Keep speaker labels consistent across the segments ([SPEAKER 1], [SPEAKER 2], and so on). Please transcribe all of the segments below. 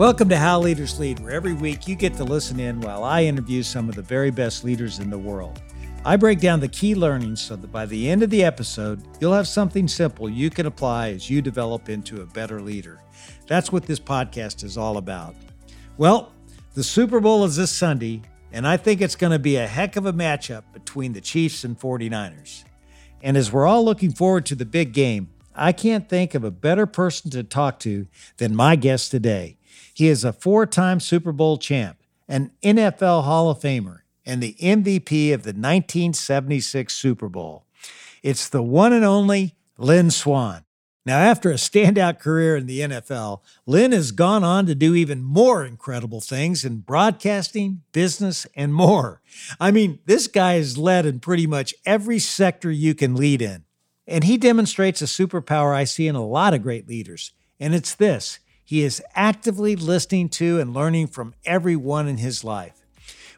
[SPEAKER 1] Welcome to How Leaders Lead, where every week you get to listen in while I interview some of the very best leaders in the world. I break down the key learnings so that by the end of the episode, you'll have something simple you can apply as you develop into a better leader. That's what this podcast is all about. Well, the Super Bowl is this Sunday, and I think it's going to be a heck of a matchup between the Chiefs and 49ers. And as we're all looking forward to the big game, I can't think of a better person to talk to than my guest today. He is a four time Super Bowl champ, an NFL Hall of Famer, and the MVP of the 1976 Super Bowl. It's the one and only Lynn Swann. Now, after a standout career in the NFL, Lynn has gone on to do even more incredible things in broadcasting, business, and more. I mean, this guy has led in pretty much every sector you can lead in. And he demonstrates a superpower I see in a lot of great leaders, and it's this he is actively listening to and learning from everyone in his life.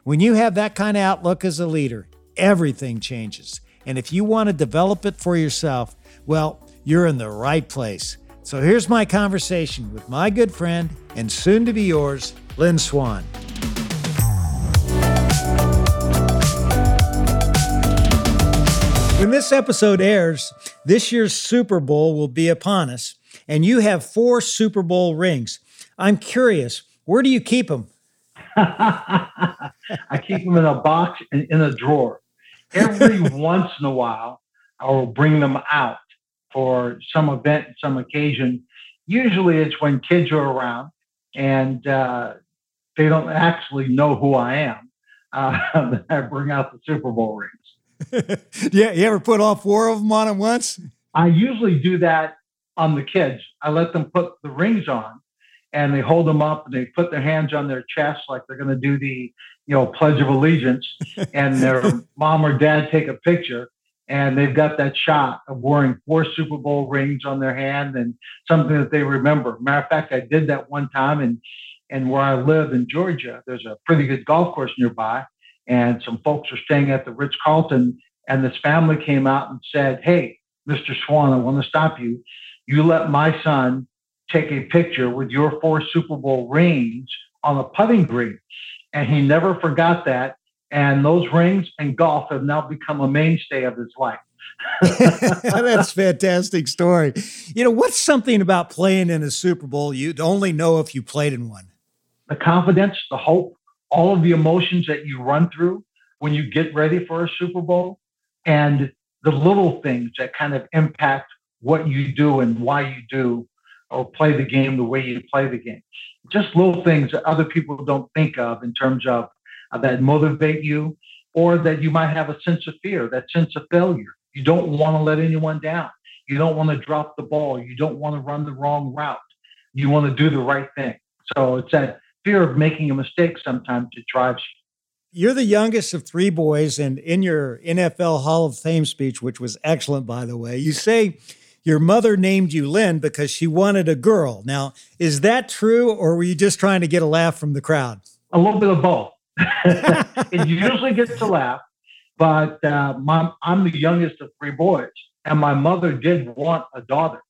[SPEAKER 1] When you have that kind of outlook as a leader, everything changes. And if you want to develop it for yourself, well, you're in the right place. So here's my conversation with my good friend and soon to be yours, Lynn Swann. When this episode airs, this year's Super Bowl will be upon us and you have four Super Bowl rings. I'm curious, where do you keep them?
[SPEAKER 2] I keep them in a box and in a drawer. Every once in a while, I will bring them out for some event, some occasion. Usually, it's when kids are around and uh, they don't actually know who I am. Uh, I bring out the Super Bowl rings.
[SPEAKER 1] yeah, you ever put all four of them on at once?
[SPEAKER 2] I usually do that on the kids. I let them put the rings on and they hold them up and they put their hands on their chest like they're going to do the, you know, Pledge of Allegiance. and their mom or dad take a picture and they've got that shot of wearing four Super Bowl rings on their hand and something that they remember. Matter of fact, I did that one time and and where I live in Georgia, there's a pretty good golf course nearby, and some folks are staying at the Ritz Carlton, and this family came out and said, "Hey, Mr. Swann, I want to stop you you let my son take a picture with your four Super Bowl rings on a putting green. And he never forgot that. And those rings and golf have now become a mainstay of his life.
[SPEAKER 1] That's fantastic story. You know, what's something about playing in a Super Bowl you'd only know if you played in one?
[SPEAKER 2] The confidence, the hope, all of the emotions that you run through when you get ready for a Super Bowl, and the little things that kind of impact what you do and why you do or play the game the way you play the game. Just little things that other people don't think of in terms of uh, that motivate you or that you might have a sense of fear, that sense of failure. You don't want to let anyone down. You don't want to drop the ball. You don't want to run the wrong route. You want to do the right thing. So it's that fear of making a mistake sometimes that drives you.
[SPEAKER 1] You're the youngest of three boys, and in your NFL Hall of Fame speech, which was excellent, by the way, you say your mother named you Lynn because she wanted a girl. Now, is that true, or were you just trying to get a laugh from the crowd?
[SPEAKER 2] A little bit of both. it usually gets a laugh, but uh, I'm the youngest of three boys, and my mother did want a daughter.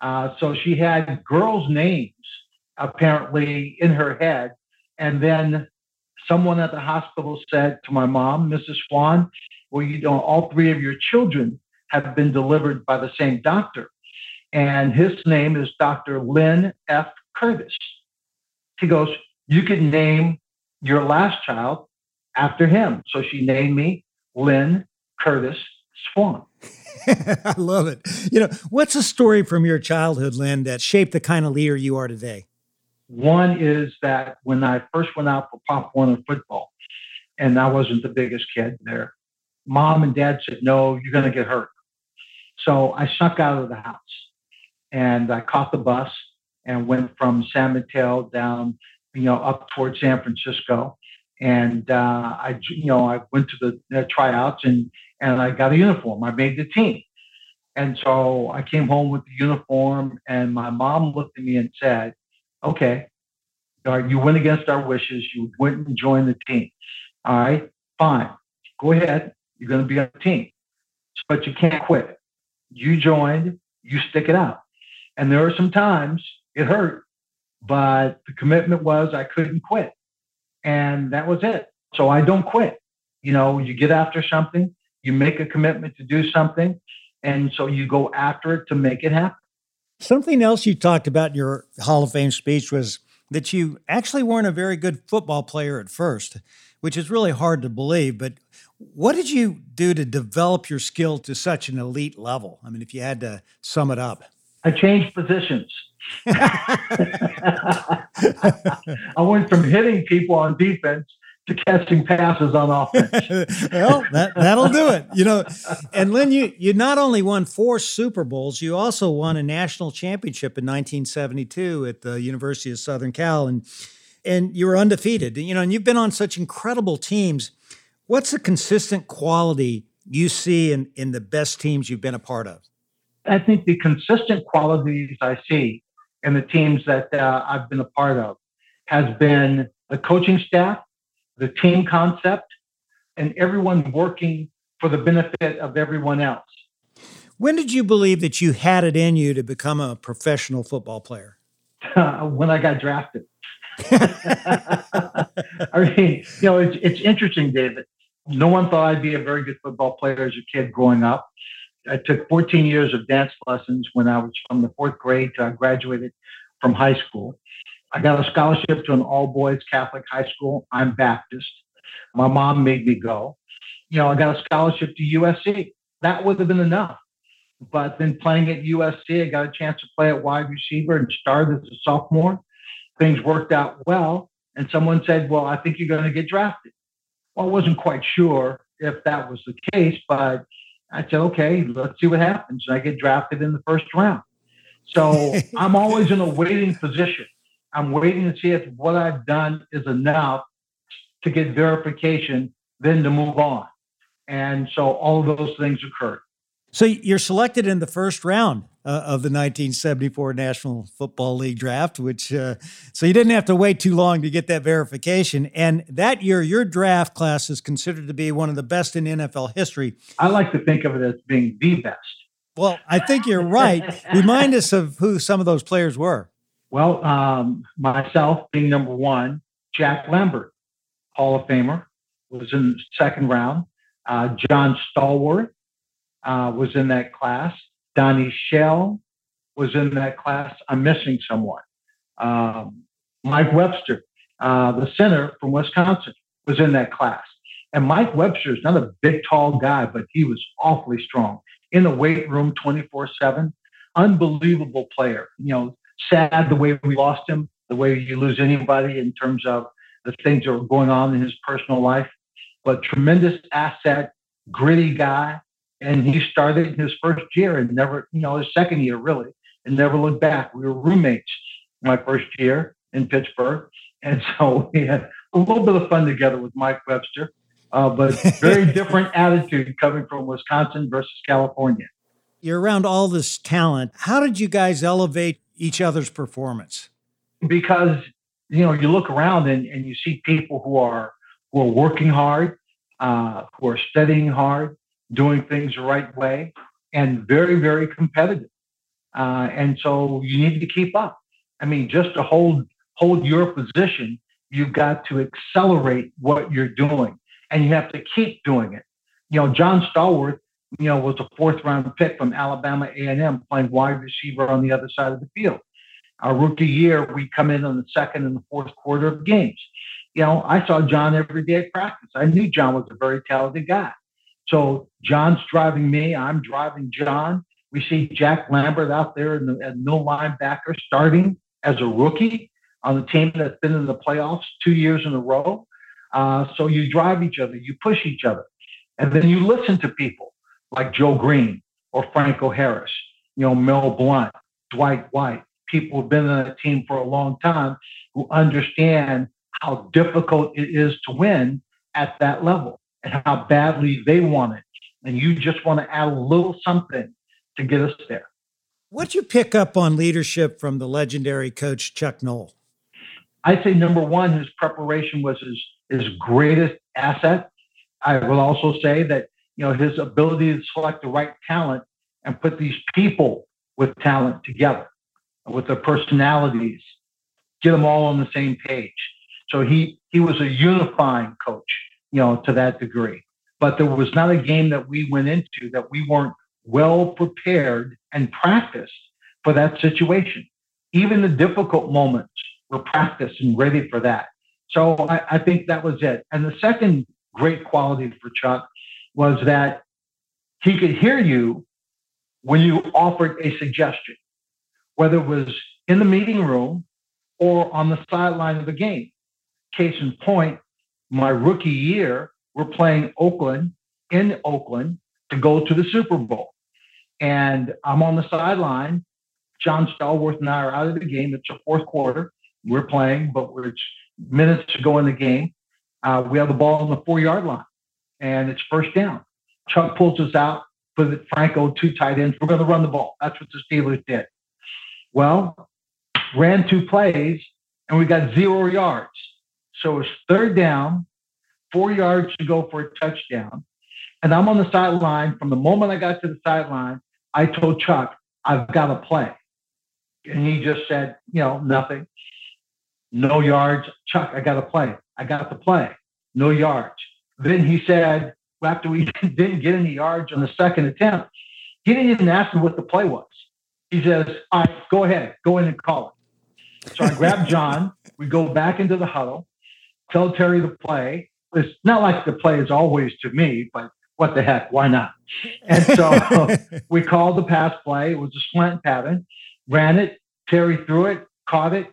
[SPEAKER 2] Uh, so she had girls' names apparently in her head. And then someone at the hospital said to my mom, Mrs. Swann, well, you know, all three of your children have been delivered by the same doctor. And his name is Dr. Lynn F. Curtis. He goes, You can name your last child after him. So she named me Lynn Curtis Swann.
[SPEAKER 1] I love it. You know, what's a story from your childhood, Lynn, that shaped the kind of leader you are today?
[SPEAKER 2] One is that when I first went out for Pop Warner football, and I wasn't the biggest kid there, mom and dad said, No, you're going to get hurt. So I snuck out of the house and I caught the bus and went from San Mateo down, you know, up towards San Francisco. And uh, I, you know, I went to the uh, tryouts and and I got a uniform. I made the team. And so I came home with the uniform, and my mom looked at me and said, "Okay, right, you went against our wishes. You went and joined the team. All right, fine. Go ahead. You're going to be on the team, but you can't quit you joined, you stick it out. And there are some times it hurt. but the commitment was I couldn't quit. And that was it. So I don't quit. You know, you get after something, you make a commitment to do something, and so you go after it to make it happen.
[SPEAKER 1] Something else you talked about in your Hall of Fame speech was that you actually weren't a very good football player at first, which is really hard to believe. But what did you do to develop your skill to such an elite level? I mean, if you had to sum it up,
[SPEAKER 2] I changed positions. I went from hitting people on defense to catching passes on offense.
[SPEAKER 1] well, that that'll do it. You know, and Lynn, you you not only won four Super Bowls, you also won a national championship in 1972 at the University of Southern Cal, and and you were undefeated. You know, and you've been on such incredible teams. What's the consistent quality you see in in the best teams you've been a part of?
[SPEAKER 2] I think the consistent qualities I see in the teams that uh, I've been a part of has been the coaching staff the team concept, and everyone working for the benefit of everyone else.
[SPEAKER 1] When did you believe that you had it in you to become a professional football player?
[SPEAKER 2] Uh, when I got drafted. I mean, you know, it's, it's interesting, David. No one thought I'd be a very good football player as a kid growing up. I took 14 years of dance lessons when I was from the fourth grade to I graduated from high school. I got a scholarship to an all boys Catholic high school. I'm Baptist. My mom made me go. You know, I got a scholarship to USC. That would have been enough. But then playing at USC, I got a chance to play at wide receiver and start as a sophomore. Things worked out well. And someone said, Well, I think you're going to get drafted. Well, I wasn't quite sure if that was the case, but I said, Okay, let's see what happens. And I get drafted in the first round. So I'm always in a waiting position. I'm waiting to see if what I've done is enough to get verification, then to move on. And so all of those things occurred.
[SPEAKER 1] So you're selected in the first round uh, of the 1974 National Football League draft, which uh, so you didn't have to wait too long to get that verification. And that year, your draft class is considered to be one of the best in NFL history.
[SPEAKER 2] I like to think of it as being the best.
[SPEAKER 1] Well, I think you're right. Remind us of who some of those players were.
[SPEAKER 2] Well, um, myself being number one, Jack Lambert, Hall of Famer, was in the second round. Uh, John Stallworth uh, was in that class. Donnie Shell was in that class. I'm missing someone. Um, Mike Webster, uh, the center from Wisconsin, was in that class. And Mike Webster is not a big, tall guy, but he was awfully strong in the weight room 24 7. Unbelievable player. You know, sad the way we lost him, the way you lose anybody in terms of the things that were going on in his personal life. But tremendous asset, gritty guy. And he started his first year and never, you know, his second year really, and never looked back. We were roommates my first year in Pittsburgh. And so we had a little bit of fun together with Mike Webster, uh, but very different attitude coming from Wisconsin versus California.
[SPEAKER 1] You're around all this talent. How did you guys elevate each other's performance?
[SPEAKER 2] Because you know you look around and, and you see people who are who are working hard, uh, who are studying hard, doing things the right way, and very very competitive. Uh, and so you need to keep up. I mean, just to hold hold your position, you've got to accelerate what you're doing, and you have to keep doing it. You know, John Stallworth you know, was a fourth round pick from Alabama A&M playing wide receiver on the other side of the field. Our rookie year, we come in on the second and the fourth quarter of games. You know, I saw John every day at practice. I knew John was a very talented guy. So John's driving me. I'm driving John. We see Jack Lambert out there in the, no linebacker starting as a rookie on the team that's been in the playoffs two years in a row. Uh, so you drive each other, you push each other, and then you listen to people like Joe Greene or Franco Harris, you know, Mel Blount, Dwight White, people who've been on the team for a long time who understand how difficult it is to win at that level and how badly they want it. And you just want to add a little something to get us there.
[SPEAKER 1] What'd you pick up on leadership from the legendary coach Chuck Noll?
[SPEAKER 2] I'd say number one, his preparation was his, his greatest asset. I will also say that you know, his ability to select the right talent and put these people with talent together, with their personalities get them all on the same page. So he he was a unifying coach, you know, to that degree. But there was not a game that we went into that we weren't well prepared and practiced for that situation. Even the difficult moments were practiced and ready for that. So I, I think that was it. And the second great quality for Chuck was that he could hear you when you offered a suggestion, whether it was in the meeting room or on the sideline of the game. Case in point, my rookie year, we're playing Oakland in Oakland to go to the Super Bowl. And I'm on the sideline. John Stallworth and I are out of the game. It's a fourth quarter. We're playing, but we're minutes to go in the game. Uh, we have the ball on the four yard line, and it's first down. Chuck pulls us out, put Franco two tight ends. We're going to run the ball. That's what the Steelers did. Well, ran two plays, and we got zero yards. So it's third down, four yards to go for a touchdown. And I'm on the sideline. From the moment I got to the sideline, I told Chuck, I've got to play. And he just said, you know, nothing. No yards. Chuck, I got to play. I got to play. No yards. Then he said, after we didn't get any yards on the second attempt, he didn't even ask me what the play was. He says, All right, go ahead, go in and call it. So I grab John. We go back into the huddle, tell Terry to play. It's not like the play is always to me, but what the heck, why not? And so we called the pass play. It was a slant pattern, ran it. Terry threw it, caught it.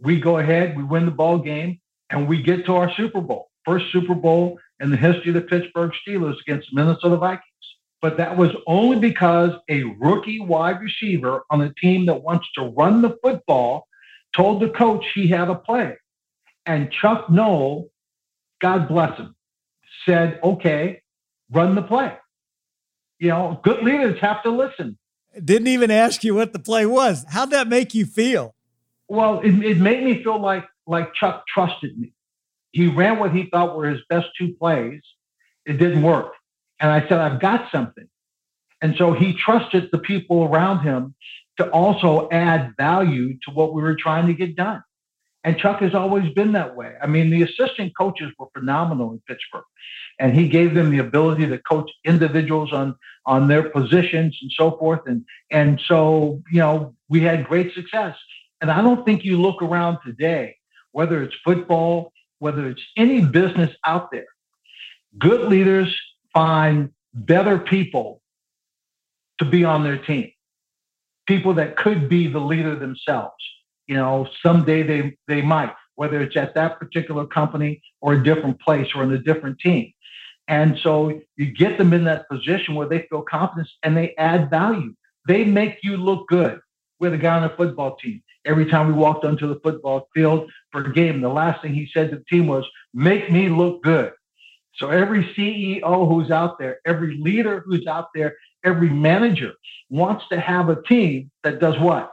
[SPEAKER 2] We go ahead, we win the ball game, and we get to our Super Bowl. First Super Bowl in the history of the Pittsburgh Steelers against the Minnesota Vikings. But that was only because a rookie wide receiver on a team that wants to run the football told the coach he had a play. And Chuck Noll, God bless him, said, okay, run the play. You know, good leaders have to listen.
[SPEAKER 1] Didn't even ask you what the play was. How'd that make you feel?
[SPEAKER 2] Well, it, it made me feel like like Chuck trusted me he ran what he thought were his best two plays. It didn't work. And I said, I've got something. And so he trusted the people around him to also add value to what we were trying to get done. And Chuck has always been that way. I mean, the assistant coaches were phenomenal in Pittsburgh, and he gave them the ability to coach individuals on on their positions and so forth. And and so you know we had great success. And I don't think you look around today, whether it's football, whether it's any business out there, good leaders find better people to be on their team, people that could be the leader themselves. You know, someday they, they might, whether it's at that particular company or a different place or in a different team. And so you get them in that position where they feel confidence and they add value. They make you look good. We're the guy on the football team. Every time we walked onto the football field for a game, the last thing he said to the team was, make me look good. So every CEO who's out there, every leader who's out there, every manager wants to have a team that does what?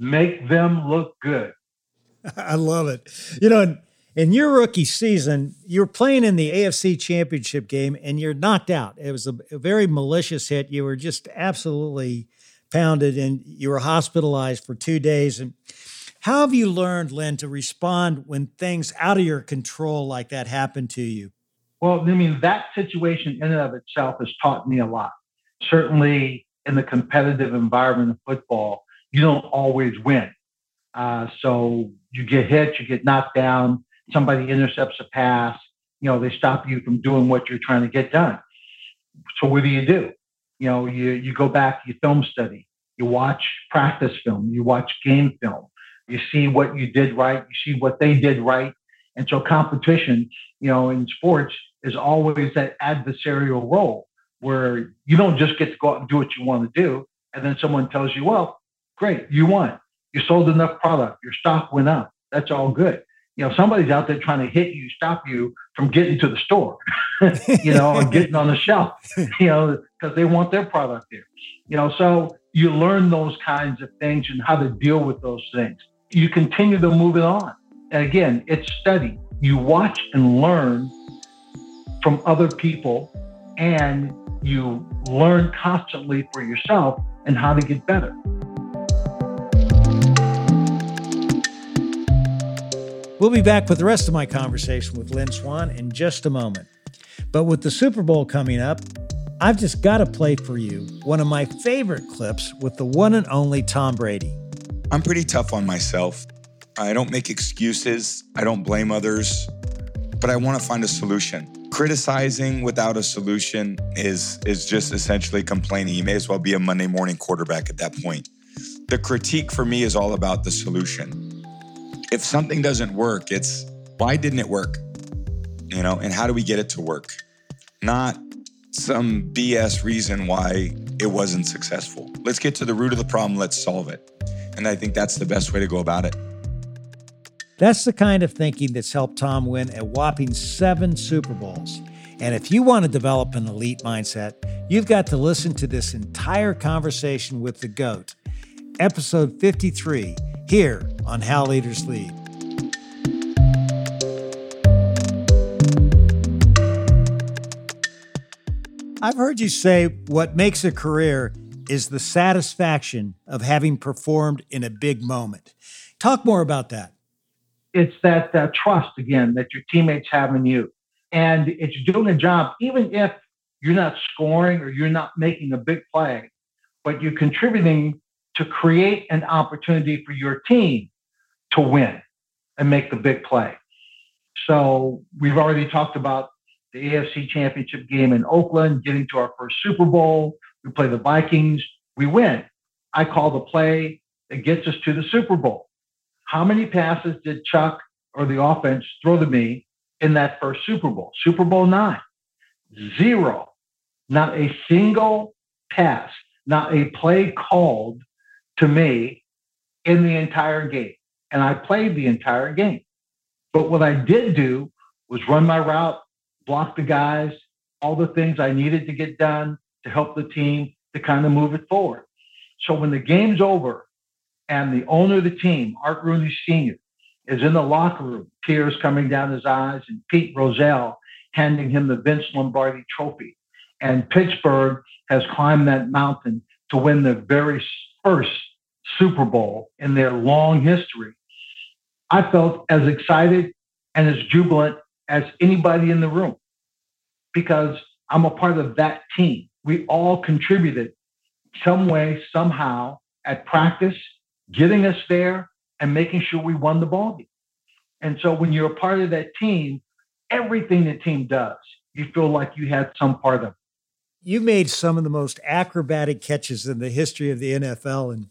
[SPEAKER 2] Make them look good.
[SPEAKER 1] I love it. You know, in, in your rookie season, you're playing in the AFC championship game and you're knocked out. It was a, a very malicious hit. You were just absolutely pounded and you were hospitalized for two days. And how have you learned, Lynn, to respond when things out of your control like that happen to you?
[SPEAKER 2] Well, I mean, that situation in and of itself has taught me a lot. Certainly in the competitive environment of football, you don't always win. Uh, so you get hit, you get knocked down, somebody intercepts a pass, you know, they stop you from doing what you're trying to get done. So what do you do? you know, you, you go back, you film study, you watch practice film, you watch game film, you see what you did right, you see what they did right. And so competition, you know, in sports is always that adversarial role where you don't just get to go out and do what you want to do. And then someone tells you, well, great, you won. You sold enough product, your stock went up. That's all good you know, somebody's out there trying to hit you, stop you from getting to the store, you know, or getting on the shelf, you know, because they want their product there. You know, so you learn those kinds of things and how to deal with those things. You continue to move it on. And again, it's study. You watch and learn from other people and you learn constantly for yourself and how to get better.
[SPEAKER 1] We'll be back with the rest of my conversation with Lynn Swann in just a moment. But with the Super Bowl coming up, I've just got to play for you one of my favorite clips with the one and only Tom Brady.
[SPEAKER 3] I'm pretty tough on myself. I don't make excuses, I don't blame others, but I want to find a solution. Criticizing without a solution is is just essentially complaining. You may as well be a Monday morning quarterback at that point. The critique for me is all about the solution. If something doesn't work, it's why didn't it work? You know, and how do we get it to work? Not some BS reason why it wasn't successful. Let's get to the root of the problem, let's solve it. And I think that's the best way to go about it.
[SPEAKER 1] That's the kind of thinking that's helped Tom win a whopping seven Super Bowls. And if you want to develop an elite mindset, you've got to listen to this entire conversation with the GOAT, episode 53, here on How Leaders Lead. I've heard you say what makes a career is the satisfaction of having performed in a big moment. Talk more about that
[SPEAKER 2] it's that uh, trust again that your teammates have in you. And it's doing a job, even if you're not scoring or you're not making a big play, but you're contributing to create an opportunity for your team to win and make the big play. So we've already talked about the AFC championship game in Oakland, getting to our first Super Bowl. We play the Vikings, we win. I call the play that gets us to the Super Bowl. How many passes did Chuck or the offense throw to me in that first Super Bowl? Super Bowl nine. Zero. Not a single pass, not a play called to me in the entire game. And I played the entire game. But what I did do was run my route, block the guys, all the things I needed to get done to help the team to kind of move it forward. So when the game's over and the owner of the team, Art Rooney Sr., is in the locker room, tears coming down his eyes, and Pete Rozelle handing him the Vince Lombardi trophy. And Pittsburgh has climbed that mountain to win the very first Super Bowl in their long history. I felt as excited and as jubilant as anybody in the room because I'm a part of that team. We all contributed some way, somehow at practice getting us there and making sure we won the ball game. And so when you're a part of that team, everything the team does, you feel like you had some part of it.
[SPEAKER 1] You made some of the most acrobatic catches in the history of the NFL. And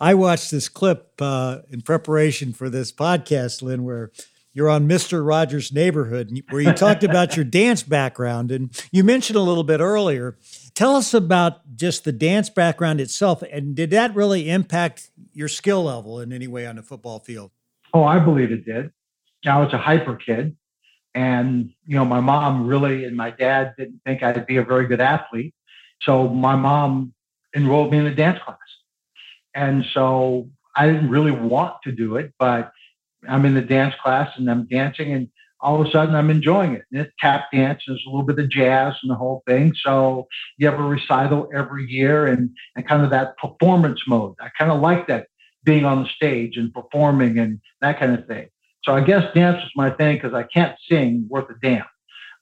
[SPEAKER 1] I watched this clip uh, in preparation for this podcast, Lynn, where you're on Mr. Rogers' Neighborhood, where you talked about your dance background. And you mentioned a little bit earlier. Tell us about just the dance background itself. And did that really impact your skill level in any way on the football field?
[SPEAKER 2] Oh, I believe it did. I was a hyper kid. And, you know, my mom really and my dad didn't think I'd be a very good athlete. So my mom enrolled me in a dance class. And so I didn't really want to do it, but I'm in the dance class and I'm dancing and all of a sudden I'm enjoying it. And it's tap dance, and there's a little bit of jazz and the whole thing. So you have a recital every year and, and kind of that performance mode. I kind of like that being on the stage and performing and that kind of thing. So I guess dance was my thing because I can't sing worth a damn.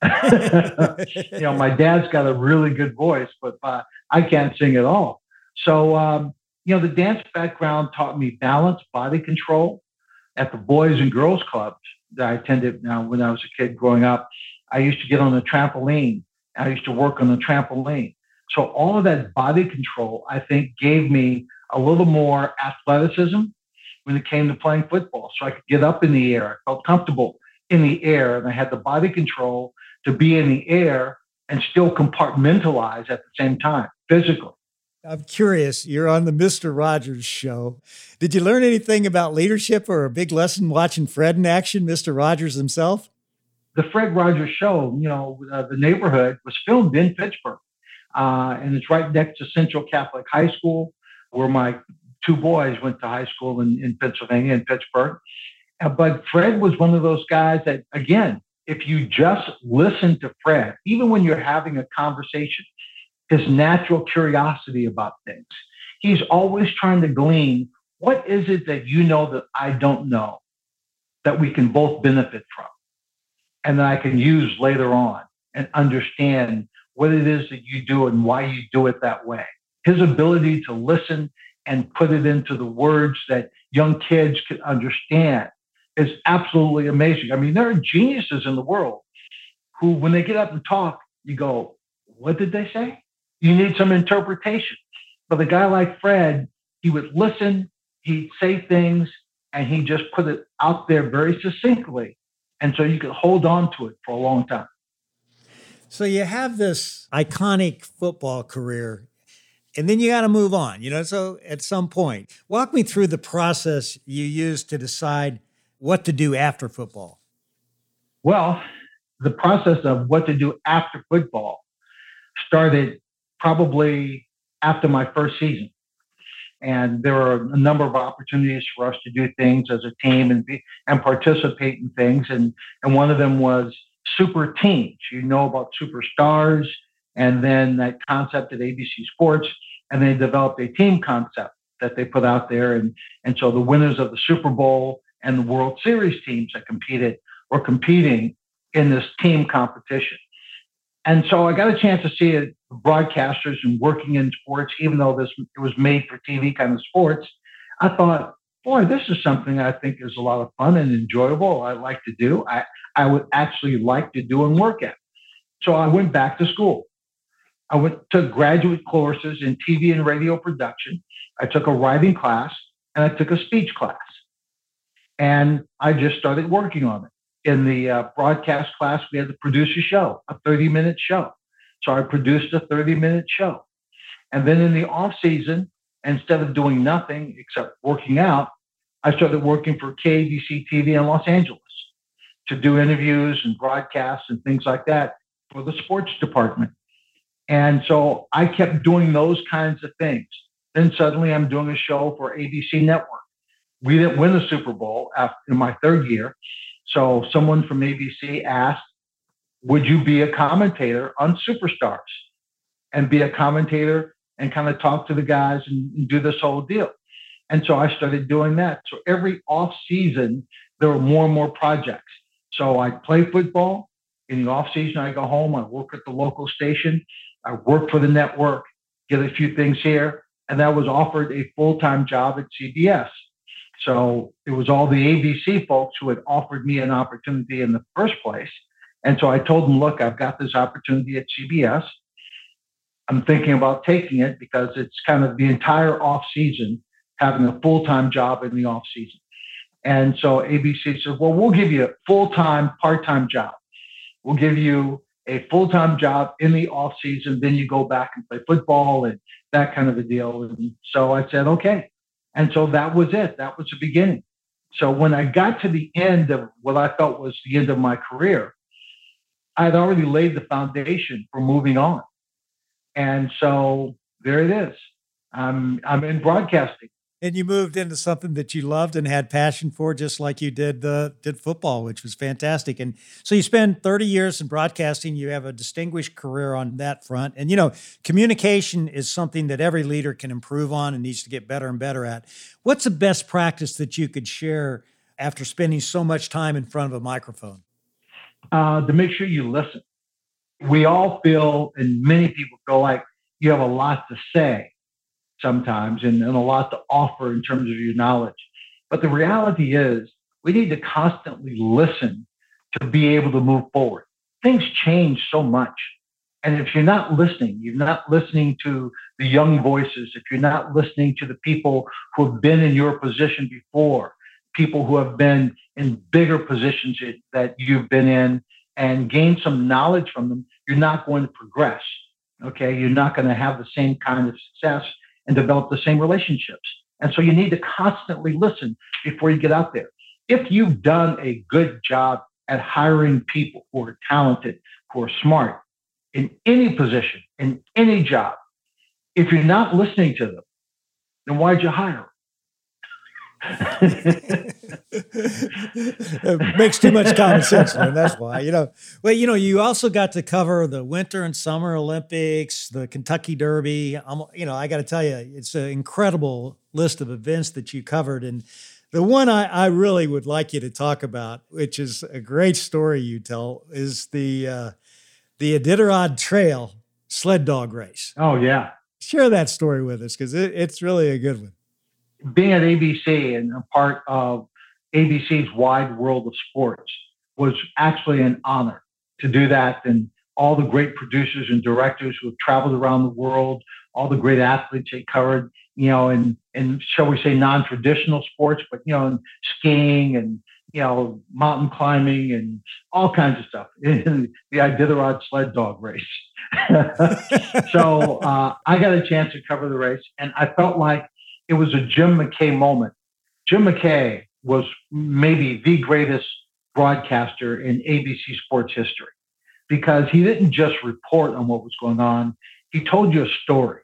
[SPEAKER 2] you know, my dad's got a really good voice, but uh, I can't sing at all. So, um, you know, the dance background taught me balance, body control, at the Boys and Girls Clubs that I attended now when I was a kid growing up, I used to get on the trampoline. I used to work on the trampoline. So all of that body control, I think, gave me a little more athleticism when it came to playing football. So I could get up in the air. I felt comfortable in the air, and I had the body control to be in the air and still compartmentalize at the same time physically.
[SPEAKER 1] I'm curious, you're on the Mr. Rogers show. Did you learn anything about leadership or a big lesson watching Fred in action, Mr. Rogers himself?
[SPEAKER 2] The Fred Rogers show, you know, uh, the neighborhood was filmed in Pittsburgh. Uh, and it's right next to Central Catholic High School, where my two boys went to high school in, in Pennsylvania, in Pittsburgh. Uh, but Fred was one of those guys that, again, if you just listen to Fred, even when you're having a conversation, his natural curiosity about things. He's always trying to glean what is it that you know that I don't know? that we can both benefit from and that I can use later on and understand what it is that you do and why you do it that way. His ability to listen and put it into the words that young kids can understand is absolutely amazing. I mean, there are geniuses in the world who, when they get up and talk, you go, What did they say? You need some interpretation. But a guy like Fred, he would listen, he'd say things, and he just put it out there very succinctly. And so you could hold on to it for a long time.
[SPEAKER 1] So you have this iconic football career and then you got to move on, you know. So at some point, walk me through the process you used to decide what to do after football.
[SPEAKER 2] Well, the process of what to do after football started probably after my first season. And there were a number of opportunities for us to do things as a team and be, and participate in things. And, and one of them was super teams. You know about superstars and then that concept at ABC Sports. And they developed a team concept that they put out there. And, and so the winners of the Super Bowl and the World Series teams that competed were competing in this team competition. And so I got a chance to see it, broadcasters and working in sports, even though this it was made for TV kind of sports. I thought, boy, this is something I think is a lot of fun and enjoyable. I like to do. I, I would actually like to do and work at. So I went back to school. I went to graduate courses in TV and radio production. I took a writing class and I took a speech class. And I just started working on it. In the uh, broadcast class, we had to produce a show, a 30 minute show. So I produced a 30 minute show. And then in the off season, instead of doing nothing except working out, I started working for KABC TV in Los Angeles to do interviews and broadcasts and things like that for the sports department. And so I kept doing those kinds of things. Then suddenly I'm doing a show for ABC Network. We didn't win the Super Bowl after, in my third year. So someone from ABC asked, Would you be a commentator on Superstars and be a commentator and kind of talk to the guys and, do this whole deal? And so I started doing that. So every off season, there were more and more projects. So I play football. In the off season, I go home. I work at the local station. I work for the network, get a few things here, and that was offered a full time job at CBS. So it was all the ABC folks who had offered me an opportunity in the first place. And so I told them, look, I've got this opportunity at CBS. I'm thinking about taking it because it's kind of the entire off season having a full time job in the off season. And so ABC said, well, we'll give you a full time, part time job. We'll give you a full time job in the off season. Then you go back and play football and that kind of a deal. And so I said, okay. And so that was it. That was the beginning. So when I got to the end of what I felt was the end of my career, I had already laid the foundation for moving on. And so there it is. I'm I'm in broadcasting
[SPEAKER 1] and you moved into something that you loved and had passion for, just like you did uh, did football, which was fantastic. And so you spend 30 years in broadcasting. You have a distinguished career on that front. And you know, communication is something that every leader can improve on and needs to get better and better at. What's the best practice that you could share after spending so much time in front of a microphone?
[SPEAKER 2] Uh, to make sure you listen. We all feel, and many people feel like you have a lot to say sometimes and, and a lot to offer in terms of your knowledge. But the reality is, we need to constantly listen to be able to move forward. Things change so much. And if you're not listening, you're not listening to the young voices, if you're not listening to the people who have been in your position before, people who have been in bigger positions that you've been in and gain some knowledge from them, you're not going to progress. Okay. You're not going to have the same kind of success and develop the same relationships. And so you need to constantly listen before you get out there. If you've done a good job at hiring people who are talented, who are smart in any position, in any job, if you're not listening to them, then why'd you hire them?
[SPEAKER 1] It makes too much common sense, man. That's why. You know, well, you know, you also got to cover the Winter and Summer Olympics, the Kentucky Derby. I'm, you know, I got to tell you, it's an incredible list of events that you covered, and The one I, I really would like you to talk about, which is a great story you tell, is the uh, the Iditarod Trail sled dog race.
[SPEAKER 2] Oh yeah,
[SPEAKER 1] share that story with us because it, it's really a good one.
[SPEAKER 2] Being at ABC and a part of ABC's wide world of sports was actually an honor to do that. And all the great producers and directors who have traveled around the world, all the great athletes they covered, you know, and and shall we say non-traditional sports, but you know, skiing and you know, mountain climbing and all kinds of stuff. the Iditarod sled dog race. so uh, I got a chance to cover the race, and I felt like it was a Jim McKay moment. Jim McKay was maybe the greatest broadcaster in ABC sports history because he didn't just report on what was going on, he told you a story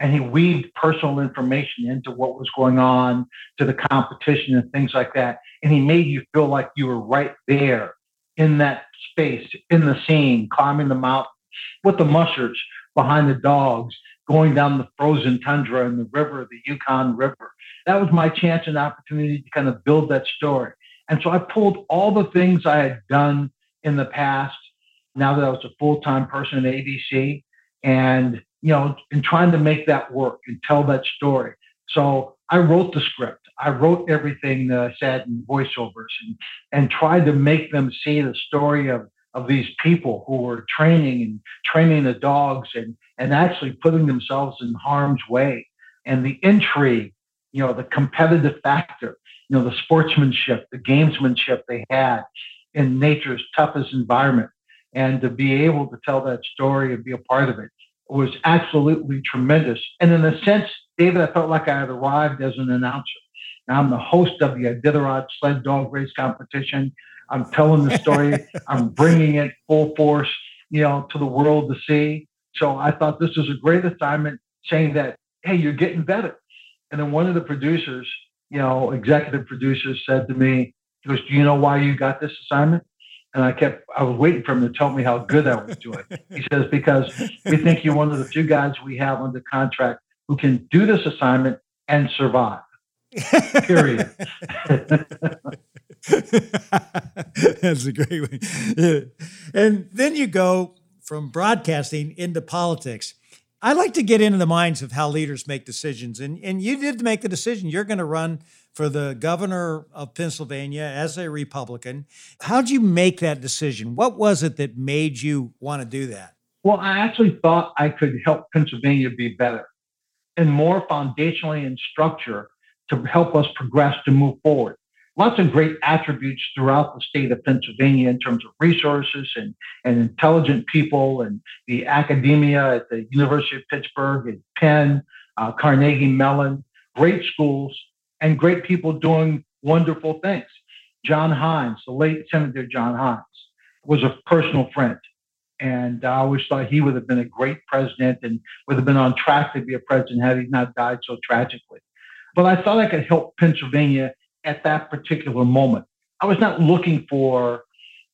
[SPEAKER 2] and he weaved personal information into what was going on to the competition and things like that. And he made you feel like you were right there in that space, in the scene, climbing the mountain with the mushers behind the dogs, going down the frozen tundra and the river, the Yukon River. That was my chance and opportunity to kind of build that story. And so I pulled all the things I had done in the past, now that I was a full time person at ABC, and you know, and trying to make that work and tell that story. So I wrote the script. I wrote everything that I said in voiceovers and, and tried to make them see the story of, of these people who were training and training the dogs and, and actually putting themselves in harm's way. And the intrigue, you know, the competitive factor, you know, the sportsmanship, the gamesmanship they had in nature's toughest environment. And to be able to tell that story and be a part of it was absolutely tremendous. And in a sense, David, I felt like I had arrived as an announcer. Now I'm the host of the Iditarod sled dog race competition. I'm telling the story. I'm bringing it full force, you know, to the world to see. So I thought this was a great assignment, saying that, hey, you're getting better. And then one of the producers, you know, executive producers said to me, he goes, Do you know why you got this assignment? And I kept, I was waiting for him to tell me how good I was doing. He says, because we think you're one of the few guys we have under contract who can do this assignment and survive. Period.
[SPEAKER 1] That's a great one. Yeah. And then you go from broadcasting into politics. I like to get into the minds of how leaders make decisions. And, and you did make the decision. You're going to run for the governor of Pennsylvania as a Republican. How'd you make that decision? What was it that made you want to do that?
[SPEAKER 2] Well, I actually thought I could help Pennsylvania be better and more foundationally in structure to help us progress to move forward. Lots of great attributes throughout the state of Pennsylvania in terms of resources and, and intelligent people and the academia at the University of Pittsburgh and Penn, uh, Carnegie Mellon, great schools, and great people doing wonderful things. John Heinz, the late Senator John Heinz, was a personal friend. And I always thought he would have been a great president and would have been on track to be a president had he not died so tragically. But I thought I could help Pennsylvania at that particular moment. I was not looking for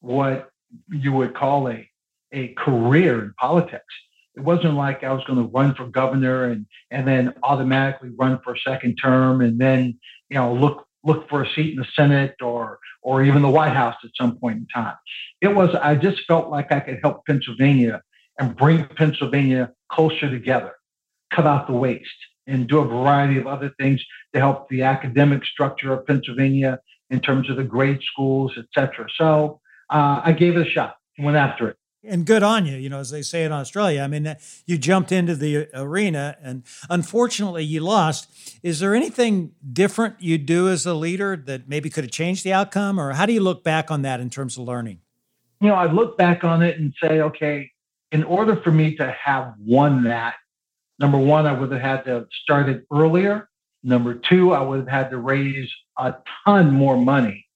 [SPEAKER 2] what you would call a, a career in politics. It wasn't like I was going to run for governor and and then automatically run for a second term and then you know look look for a seat in the Senate or or even the White House at some point in time. It was I just felt like I could help Pennsylvania and bring Pennsylvania closer together, cut out the waste, and do a variety of other things to help the academic structure of Pennsylvania in terms of the grade schools, et cetera. So uh, I gave it a shot, and went after it
[SPEAKER 1] and good on you, you know, as they say in Australia. I mean, you jumped into the arena and unfortunately you lost. Is there anything different you do as a leader that maybe could have changed the outcome? Or how do you look back on that in terms of learning?
[SPEAKER 2] You know, I look back on it and say, okay, in order for me to have won that, number one, I would have had to have started earlier. Number two, I would have had to raise a ton more money.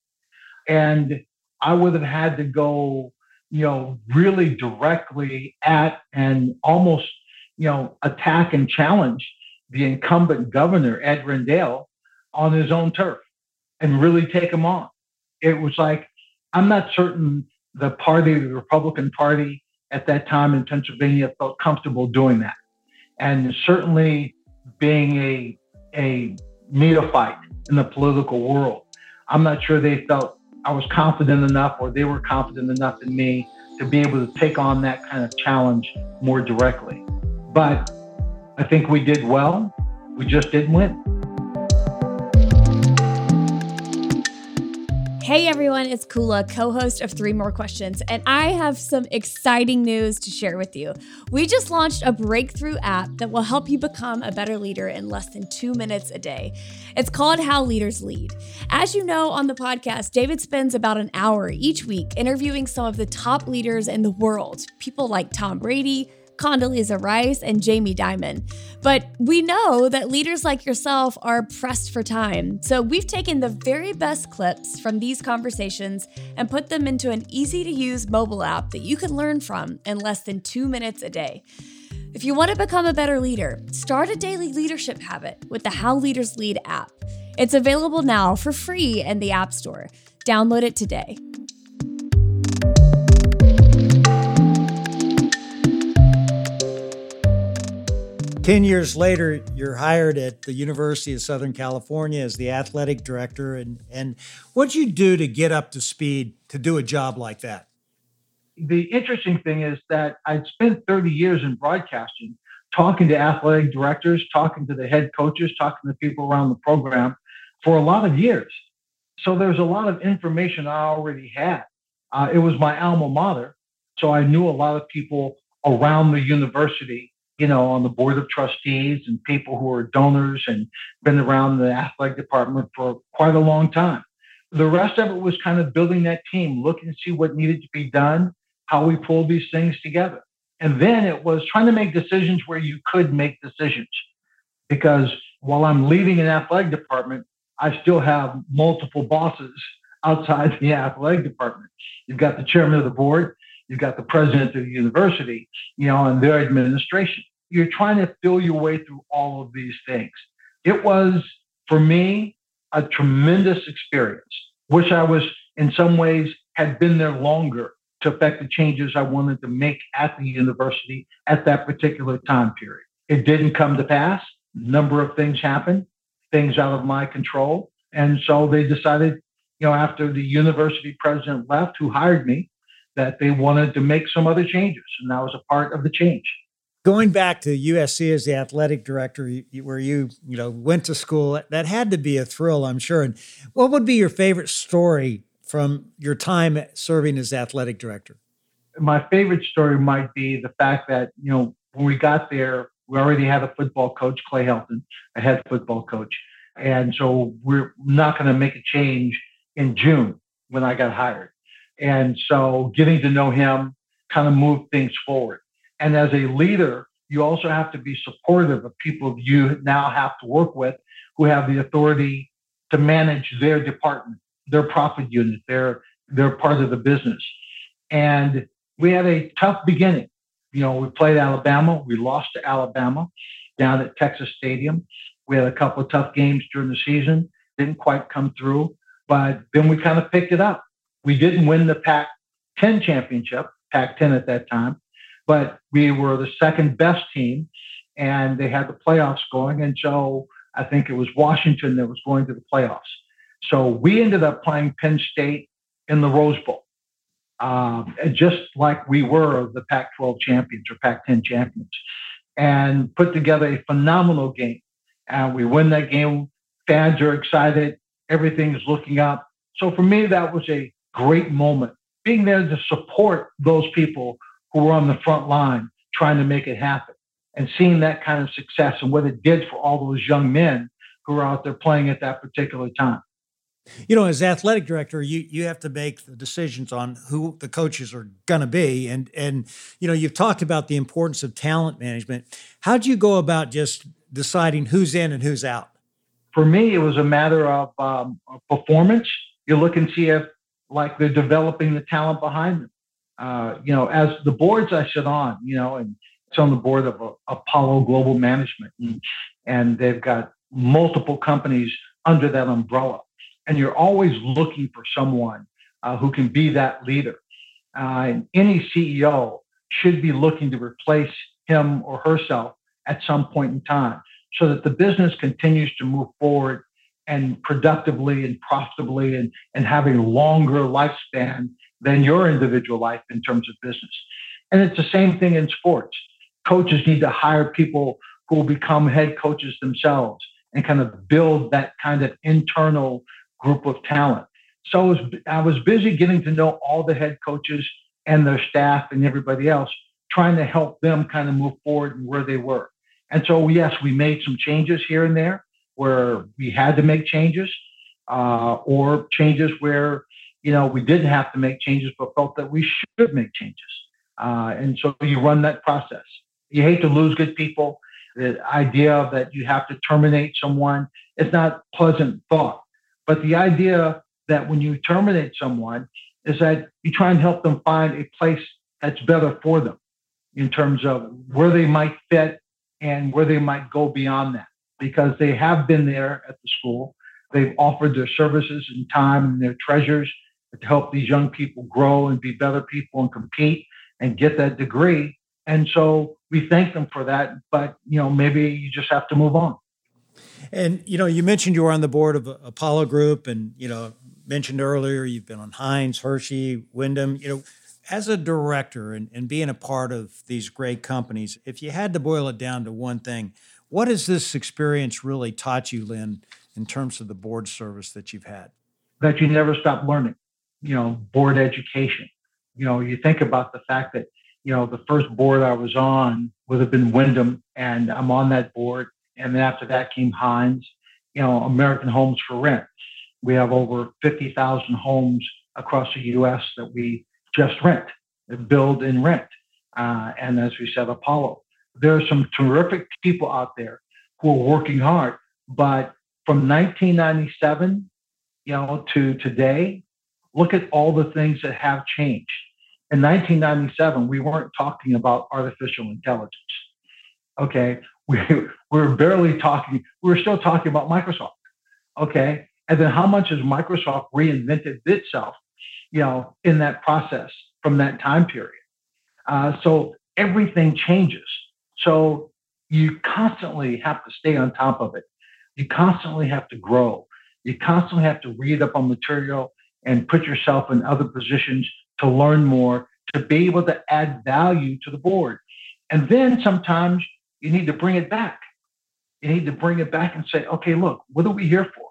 [SPEAKER 2] And I would have had to go you know, really directly at and almost, you know, attack and challenge the incumbent governor, Ed Rendell, on his own turf and really take him on. It was like, I'm not certain the party, the Republican Party at that time in Pennsylvania felt comfortable doing that. And certainly being a, a neophyte in the political world. I'm not sure they felt I was confident enough or they were confident enough in me to be able to take on that kind of challenge more directly. But I think we did well. We just didn't win.
[SPEAKER 4] Hey everyone, it's Kula, co host of Three More Questions, and I have some exciting news to share with you. We just launched a breakthrough app that will help you become a better leader in less than two minutes a day. It's called How Leaders Lead. As you know on the podcast, David spends about an hour each week interviewing some of the top leaders in the world, people like Tom Brady. Condoleezza Rice, and Jamie Dimon. But we know that leaders like yourself are pressed for time. So we've taken the very best clips from these conversations and put them into an easy to use mobile app that you can learn from in less than two minutes a day. If you want to become a better leader, start a daily leadership habit with the How Leaders Lead app. It's available now for free in the App Store. Download it today.
[SPEAKER 1] 10 years later, you're hired at the University of Southern California as the athletic director. And, and what'd you do to get up to speed to do a job like that?
[SPEAKER 2] The interesting thing is that I'd spent 30 years in broadcasting, talking to athletic directors, talking to the head coaches, talking to people around the program for a lot of years. So there's a lot of information I already had. Uh, it was my alma mater. So I knew a lot of people around the university you know, on the board of trustees and people who are donors and been around the athletic department for quite a long time. The rest of it was kind of building that team, looking to see what needed to be done, how we pulled these things together. And then it was trying to make decisions where you could make decisions. Because while I'm leading an athletic department, I still have multiple bosses outside the athletic department. You've got the chairman of the board, You've got the president of the university, you know, and their administration. You're trying to feel your way through all of these things. It was, for me, a tremendous experience. Wish I was, in some ways, had been there longer to affect the changes I wanted to make at the university at that particular time period. It didn't come to pass. A number of things happened, things out of my control. And so they decided, you know, after the university president left, who hired me, that they wanted to make some other changes, and that was a part of the change.
[SPEAKER 1] Going back to USC as the athletic director, where you you know went to school, that had to be a thrill, I'm sure. And what would be your favorite story from your time serving as athletic director?
[SPEAKER 2] My favorite story might be the fact that you know when we got there, we already had a football coach, Clay Helton, a head football coach, and so we're not going to make a change in June when I got hired. And so getting to know him kind of moved things forward. And as a leader, you also have to be supportive of people you now have to work with who have the authority to manage their department, their profit unit, their their part of the business. And we had a tough beginning. You know, we played Alabama. We lost to Alabama down at Texas Stadium. We had a couple of tough games during the season. Didn't quite come through, but then we kind of picked it up. We didn't win the Pac 10 championship, Pac 10 at that time, but we were the second best team and they had the playoffs going. And so I think it was Washington that was going to the playoffs. So we ended up playing Penn State in the Rose Bowl, um, just like we were the Pac 12 champions or Pac 10 champions, and put together a phenomenal game. And we win that game. Fans are excited. Everything is looking up. So for me, that was a great moment. Being there to support those people who were on the front line trying to make it happen and seeing that kind of success and what it did for all those young men who were out there playing at that particular time.
[SPEAKER 1] You know, as athletic director, you you have to make the decisions on who the coaches are going to be, and and you know, you've talked about the importance of talent management. How do you go about just deciding who's in and who's out?
[SPEAKER 2] For me, it was a matter of um, performance. You look and see if like they're developing the talent behind them. Uh, you know, as the boards I sit on, you know, and it's on the board of uh, Apollo Global Management, and, and they've got multiple companies under that umbrella. And you're always looking for someone uh, who can be that leader. Uh, any CEO should be looking to replace him or herself at some point in time so that the business continues to move forward and productively and profitably and, and having a longer lifespan than your individual life in terms of business. And it's the same thing in sports. Coaches need to hire people who will become head coaches themselves and kind of build that kind of internal group of talent. So I was, I was busy getting to know all the head coaches and their staff and everybody else, trying to help them kind of move forward and where they were. And so, yes, we made some changes here and there where we had to make changes, uh, or changes where you know we didn't have to make changes, but felt that we should make changes. Uh, and so you run that process. You hate to lose good people. The idea that you have to terminate someone is not pleasant thought. But the idea that when you terminate someone is that you try and help them find a place that's better for them in terms of where they might fit and where they might go beyond that because they have been there at the school. They've offered their services and time and their treasures to help these young people grow and be better people and compete and get that degree. And so we thank them for that. But, you know, maybe you just have to move on.
[SPEAKER 1] And, you know, you mentioned you were on the board of Apollo Group and, you know, mentioned earlier you've been on Heinz, Hershey, Wyndham. You know, as a director and, and being a part of these great companies, if you had to boil it down to one thing, what has this experience really taught you, Lynn, in terms of the board service that you've had?
[SPEAKER 2] That you never stop learning, you know, board education. You know, you think about the fact that, you know, the first board I was on would have been Wyndham, and I'm on that board. And then after that came Heinz, you know, American Homes for Rent. We have over 50,000 homes across the U.S. that we just rent, build and rent. Uh, and as we said, Apollo. There are some terrific people out there who are working hard, but from 1997, you know, to today, look at all the things that have changed. In 1997, we weren't talking about artificial intelligence. Okay, we, we were barely talking. We were still talking about Microsoft. Okay, and then how much has Microsoft reinvented itself you know, in that process from that time period. Uh, so everything changes. So you constantly have to stay on top of it. You constantly have to grow. You constantly have to read up on material and put yourself in other positions to learn more, to be able to add value to the board. And then sometimes you need to bring it back. You need to bring it back and say, okay, look, what are we here for?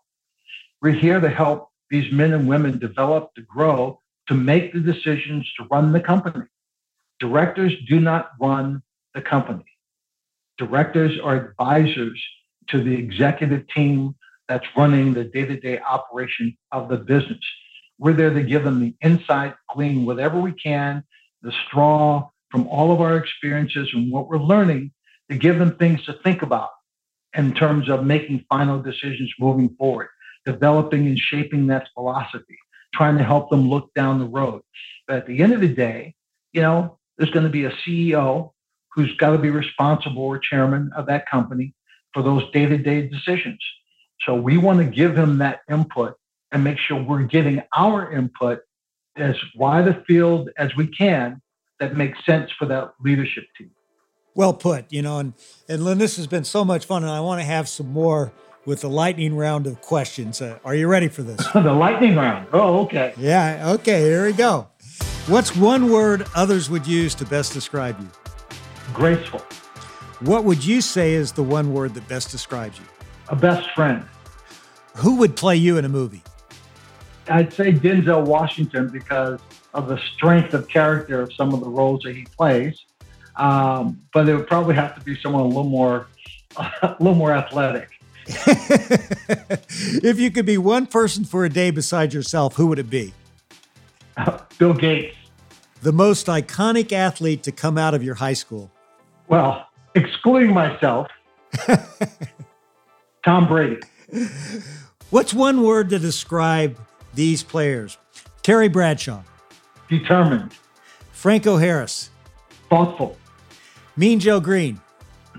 [SPEAKER 2] We're here to help these men and women develop, to grow, to make the decisions to run the company. Directors do not run the company. Directors are advisors to the executive team that's running the day to day operation of the business. We're there to give them the insight, glean whatever we can, the straw from all of our experiences and what we're learning to give them things to think about in terms of making final decisions moving forward developing and shaping that philosophy, trying to help them look down the road. But at the end of the day, you know, there's going to be a CEO who's got to be responsible or chairman of that company for those day-to-day decisions. So we want to give him that input and make sure we're getting our input as wide a field as we can that makes sense for that leadership team.
[SPEAKER 1] Well put, you know, and, and Lynn, this has been so much fun, and I want to have some more with the lightning round of questions. Uh, are you ready for this?
[SPEAKER 2] the lightning round. Oh, okay.
[SPEAKER 1] Yeah, okay, here we go. What's one word others would use to best describe you?
[SPEAKER 2] Graceful.
[SPEAKER 1] What would you say is the one word that best describes you?
[SPEAKER 2] A best friend.
[SPEAKER 1] Who would play you in a movie?
[SPEAKER 2] I'd say Denzel Washington because of the strength of character of some of the roles that he plays. Um, but it would probably have to be someone a little more, a little more athletic.
[SPEAKER 1] if you could be one person for a day besides yourself, who would it be?
[SPEAKER 2] Bill Gates.
[SPEAKER 1] The most iconic athlete to come out of your high school?
[SPEAKER 2] Well, excluding myself, Tom Brady.
[SPEAKER 1] What's one word to describe these players? Terry Bradshaw.
[SPEAKER 2] Determined.
[SPEAKER 1] Franco Harris.
[SPEAKER 2] Thoughtful.
[SPEAKER 1] Mean Joe Greene.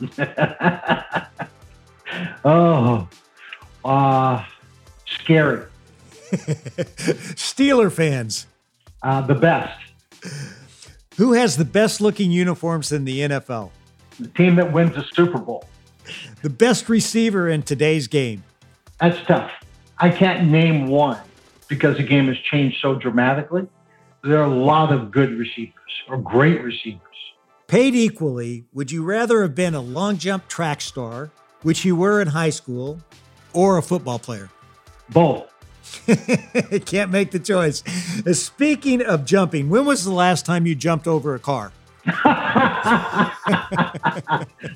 [SPEAKER 2] Oh, uh, scary.
[SPEAKER 1] Steeler fans.
[SPEAKER 2] Uh, the best.
[SPEAKER 1] Who has the best looking uniforms in the NFL?
[SPEAKER 2] The team that wins the Super Bowl.
[SPEAKER 1] The best receiver in today's game.
[SPEAKER 2] That's tough. I can't name one because the game has changed so dramatically. There are a lot of good receivers or great receivers.
[SPEAKER 1] Paid equally, would you rather have been a long jump track star, which you were in high school, or a football player?
[SPEAKER 2] Both.
[SPEAKER 1] Can't make the choice. Speaking of jumping, when was the last time you jumped over a car?
[SPEAKER 2] the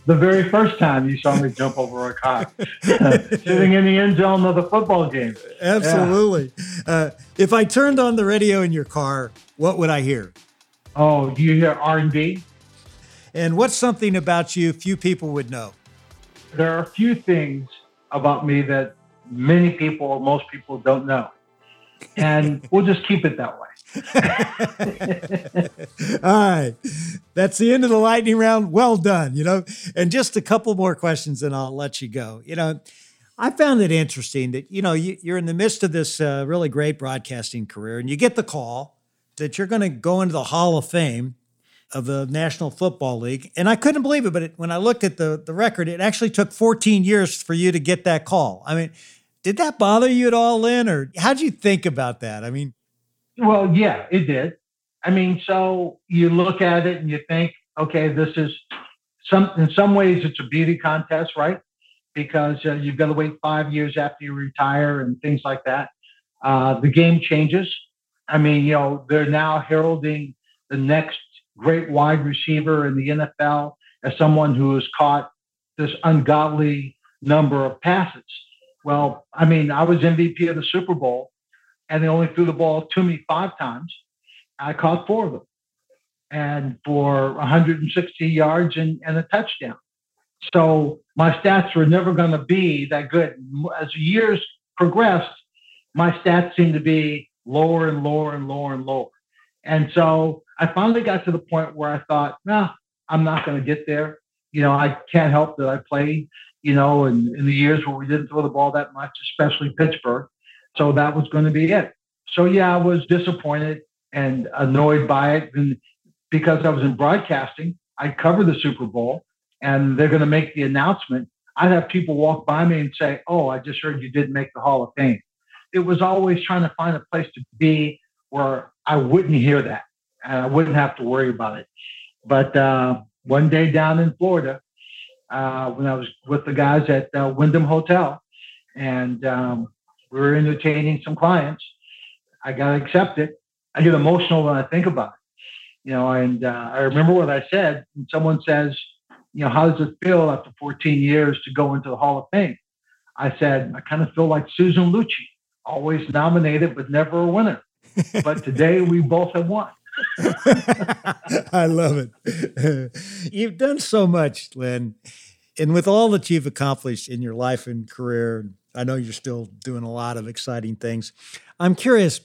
[SPEAKER 2] very first time you saw me jump over a car, sitting in the end zone of the football game.
[SPEAKER 1] Absolutely. Yeah. Uh, if I turned on the radio in your car, what would I hear?
[SPEAKER 2] Oh, do you hear R and B?
[SPEAKER 1] And what's something about you few people would know?
[SPEAKER 2] There are a few things about me that many people most people don't know. And we'll just keep it that way.
[SPEAKER 1] All right. That's the end of the lightning round. Well done, you know. And just a couple more questions and I'll let you go. You know, I found it interesting that, you know, you, are in the midst of this uh, really great broadcasting career and you get the call that you're going to go into the Hall of Fame of the National Football League. And I couldn't believe it, but it, when I looked at the, the record, it actually took 14 years for you to get that call. I mean, did that bother you at all, Lynn, or how'd you think about that? I mean,
[SPEAKER 2] well, yeah, it did. I mean, so you look at it and you think, okay, this is some. In some ways, it's a beauty contest, right? Because uh, you've got to wait five years after you retire and things like that. Uh, the game changes. I mean, you know, they're now heralding the next great wide receiver in the NFL as someone who has caught this ungodly number of passes. Well, I mean, I was MVP of the Super Bowl and they only threw the ball to me five times. I caught four of them and for 160 yards and, and a touchdown. So my stats were never going to be that good. As years progressed, my stats seemed to be lower and lower and lower and lower. And so I finally got to the point where I thought, nah, I'm not going to get there. You know, I can't help that I played, you know, in, in the years where we didn't throw the ball that much, especially Pittsburgh. So that was going to be it. So yeah, I was disappointed and annoyed by it. And because I was in broadcasting, I covered the Super Bowl and they're going to make the announcement. I'd have people walk by me and say, Oh, I just heard you didn't make the Hall of Fame. It was always trying to find a place to be where I wouldn't hear that and I wouldn't have to worry about it. But uh, one day down in Florida, uh, when I was with the guys at uh, Wyndham Hotel, and um, we were entertaining some clients. I got accepted. I get emotional when I think about it. You know, and uh, I remember what I said. And someone says, you know, how does it feel after 14 years to go into the Hall of Fame? I said, I kind of feel like Susan Lucci, always nominated but never a winner. but today we both have won.
[SPEAKER 1] I love it. You've done so much, Lynn. And with all that you've accomplished in your life and career, I know you're still doing a lot of exciting things. I'm curious,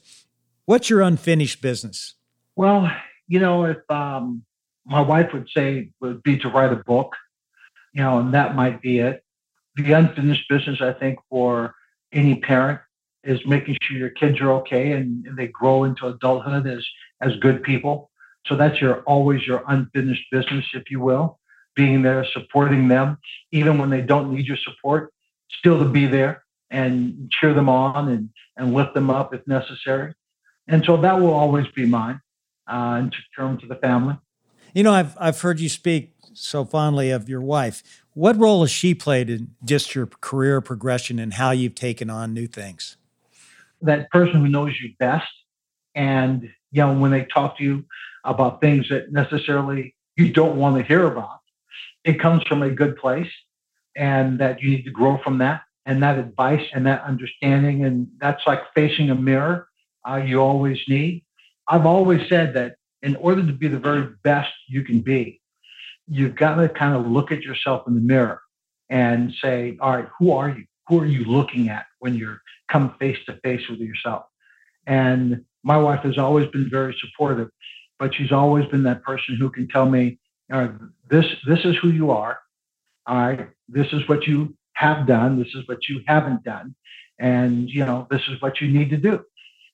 [SPEAKER 1] what's your unfinished business?
[SPEAKER 2] Well, you know, if um, my wife would say would be to write a book, you know, and that might be it. The unfinished business, I think, for any parent is making sure your kids are okay and, and they grow into adulthood as as good people. So that's your always your unfinished business, if you will, being there, supporting them, even when they don't need your support, still to be there and cheer them on and, and lift them up if necessary. And so that will always be mine uh, in terms of the family.
[SPEAKER 1] You know, I've, I've heard you speak so fondly of your wife. What role has she played in just your career progression and how you've taken on new things?
[SPEAKER 2] That person who knows you best. And, you know, when they talk to you about things that necessarily you don't want to hear about, it comes from a good place and that you need to grow from that and that advice and that understanding. And that's like facing a mirror uh, you always need. I've always said that in order to be the very best you can be, you've got to kind of look at yourself in the mirror and say, all right, who are you? Who are you looking at when you're come face to face with yourself? And my wife has always been very supportive, but she's always been that person who can tell me, this this is who you are. All right, this is what you have done. This is what you haven't done. And, you know, this is what you need to do.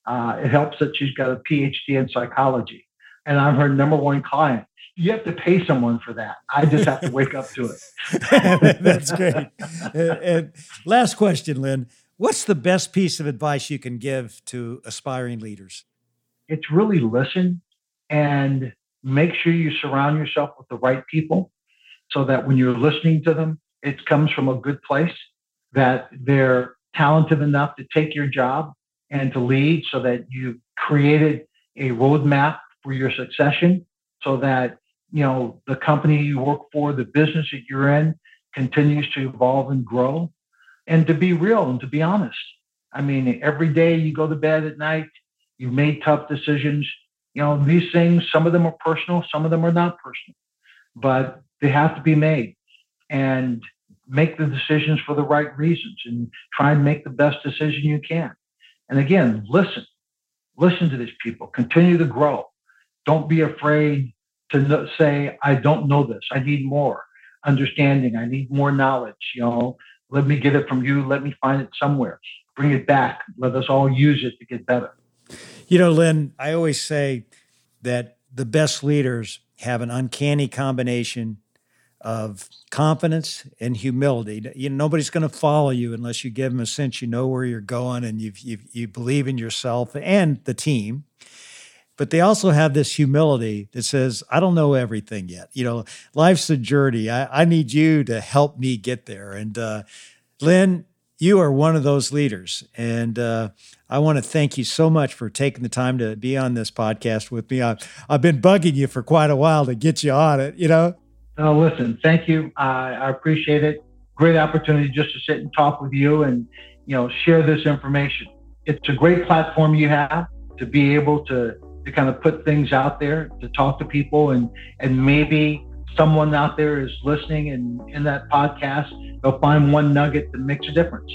[SPEAKER 2] Uh, it helps that she's got a PhD in psychology. And I'm her number one client. You have to pay someone for that. I just have to wake up to
[SPEAKER 1] it. That's great. and last question, Lynn. What's the best piece of advice you can give to aspiring leaders?
[SPEAKER 2] It's really listen and make sure you surround yourself with the right people so that when you're listening to them, it comes from a good place, that they're talented enough to take your job and to lead so that you've created a roadmap for your succession so that you know the company you work for the business that you're in continues to evolve and grow and to be real and to be honest i mean every day you go to bed at night you've made tough decisions you know these things some of them are personal some of them are not personal but they have to be made and make the decisions for the right reasons and try and make the best decision you can and again listen listen to these people continue to grow don't be afraid to say, I don't know this. I need more understanding. I need more knowledge. You know, let me get it from you. Let me find it somewhere. Bring it back. Let us all use it to get better.
[SPEAKER 1] You know, Lynn, I always say that the best leaders have an uncanny combination of confidence and humility. You know, nobody's going to follow you unless you give them a sense you know where you're going and you you believe in yourself and the team but they also have this humility that says, I don't know everything yet. You know, life's a journey. I, I need you to help me get there. And uh, Lynn, you are one of those leaders. And uh, I want to thank you so much for taking the time to be on this podcast with me. I've, I've been bugging you for quite a while to get you on it, you know?
[SPEAKER 2] Oh, listen, thank you. I, I appreciate it. Great opportunity just to sit and talk with you and, you know, share this information. It's a great platform you have to be able to to kind of put things out there to talk to people and and maybe someone out there is listening and in that podcast they'll find one nugget that makes a difference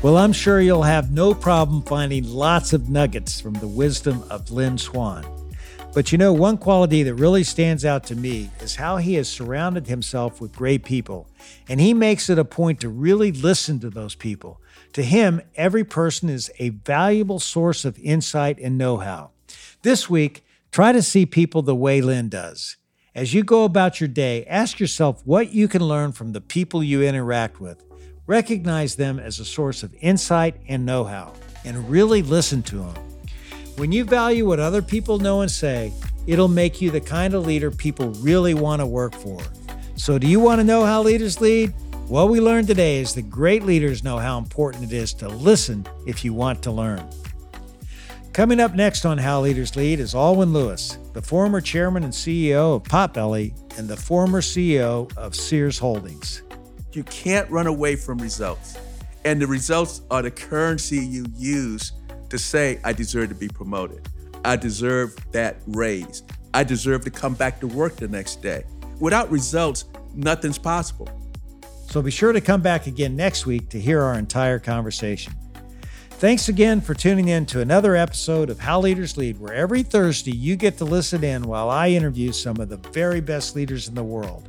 [SPEAKER 1] Well, I'm sure you'll have no problem finding lots of nuggets from the wisdom of Lynn Swann. But you know, one quality that really stands out to me is how he has surrounded himself with great people. And he makes it a point to really listen to those people. To him, every person is a valuable source of insight and know how. This week, try to see people the way Lynn does. As you go about your day, ask yourself what you can learn from the people you interact with. Recognize them as a source of insight and know how, and really listen to them. When you value what other people know and say, it'll make you the kind of leader people really want to work for. So, do you want to know how leaders lead? What we learned today is that great leaders know how important it is to listen if you want to learn. Coming up next on How Leaders Lead is Aylwin Lewis, the former chairman and CEO of Potbelly and the former CEO of Sears Holdings.
[SPEAKER 5] You can't run away from results, and the results are the currency you use to say, I deserve to be promoted. I deserve that raise. I deserve to come back to work the next day. Without results, nothing's possible.
[SPEAKER 1] So be sure to come back again next week to hear our entire conversation. Thanks again for tuning in to another episode of How Leaders Lead, where every Thursday you get to listen in while I interview some of the very best leaders in the world.